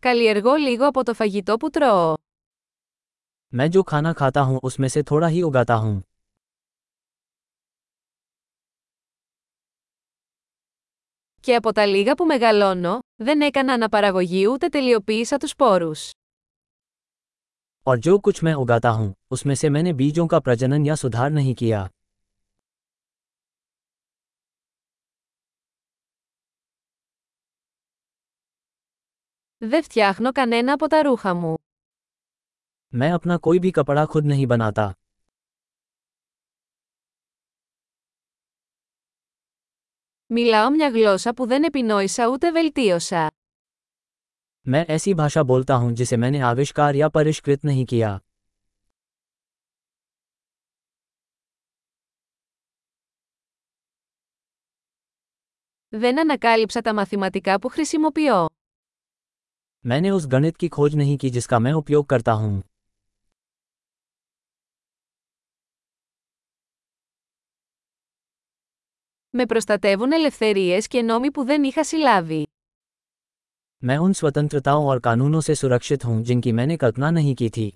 Καλλιεργώ λίγο από το φαγητό που τρώω. मैं जो खाना खाता हूँ उसमें से थोड़ा ही उगाता हूँ Και από τα λίγα που μεγαλώνω, δεν έκανα αναπαραγωγή ούτε τελειοποίησα τους σπόρους. और जो कुछ मैं उगाता हूँ उसमें से मैंने बीजों का प्रजनन या सुधार नहीं किया Δεν φτιάχνω κανένα από τα ρούχα μου. मैं अपना कोई भी कपड़ा खुद नहीं बनाता Μιλάω μια γλώσσα που δεν επινόησα ούτε βελτίωσα. मैं ऐसी भाषा बोलता हूँ जिसे मैंने आविष्कार या परिष्कृत नहीं किया Δεν ανακάλυψα τα μαθηματικά που χρησιμοποιώ. मैंने उस गणित की खोज नहीं की जिसका मैं उपयोग करता हूँ Με προστατεύουν ελευθερίες και νόμοι που δεν είχα συλλάβει. मैं उन स्वतंत्रताओं और कानूनों से सुरक्षित हूँ जिनकी मैंने कल्पना नहीं की थी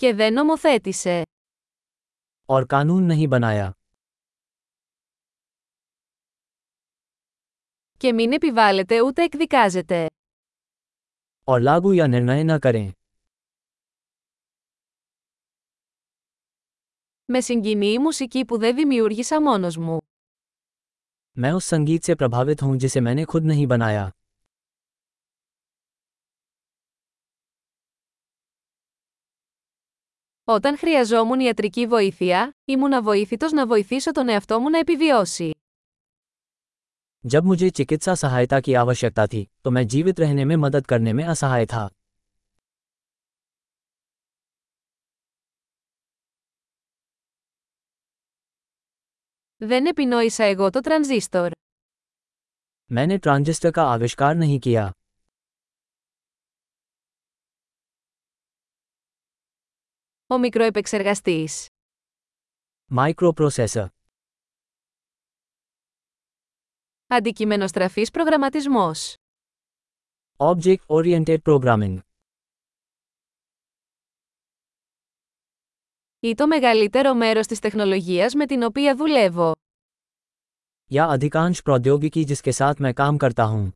Και δεν νομοθέτησε. और कानून नहीं बनाया Και μην επιβάλλεται ούτε εκδικάζεται. और लागू या निर्णय न करें Με συγκινεί η μουσική που δεν δημιούργησα μόνος μου. मैं उस संगीत से प्रभावित हूँ जिसे मैंने खुद नहीं बनाया Όταν χρειαζόμουν ιατρική βοήθεια, ήμουν αβοήθητος να βοηθήσω τον εαυτό μου να επιβιώσει. जब मुझे चिकित्सा सहायता की आवश्यकता थी तो मैं जीवित रहने में मदद करने में असहाय था Δεν επινόησα εγώ το τρανζίστορ. मैंने ट्रांजिस्टर का आविष्कार नहीं किया Ο μικροεπεξεργαστής. माइक्रोप्रोसेसर Αντικειμενοστραφής προγραμματισμός. Object Oriented Programming Ή το μεγαλύτερο μέρος της τεχνολογίας με την οποία δουλεύω. या अधिकांश प्रौद्योगिकी जिसके साथ मैं काम करता हूँ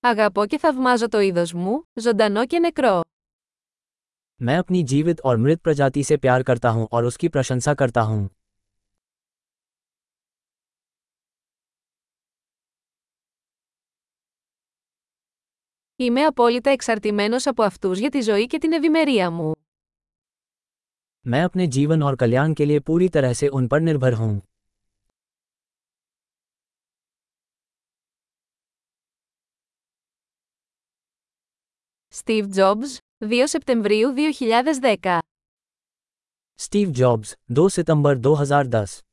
Αγαπώ και θαυμάζω το είδος μου, ζωντανό και νεκρό. मैं अपनी जीवित और मृत प्रजाति से प्यार करता हूँ और उसकी प्रशंसा करता हूँ Είμαι απόλυτα εξαρτημένος από αυτούς για τη ζωή και την ευημερία μου. मैं अपने जीवन और कल्याण के लिए पूरी तरह से उन पर निर्भर हूँ Steve Jobs, 2 Σεπτεμβρίου 2010 स्टीव जॉब्स 2 सितंबर 2010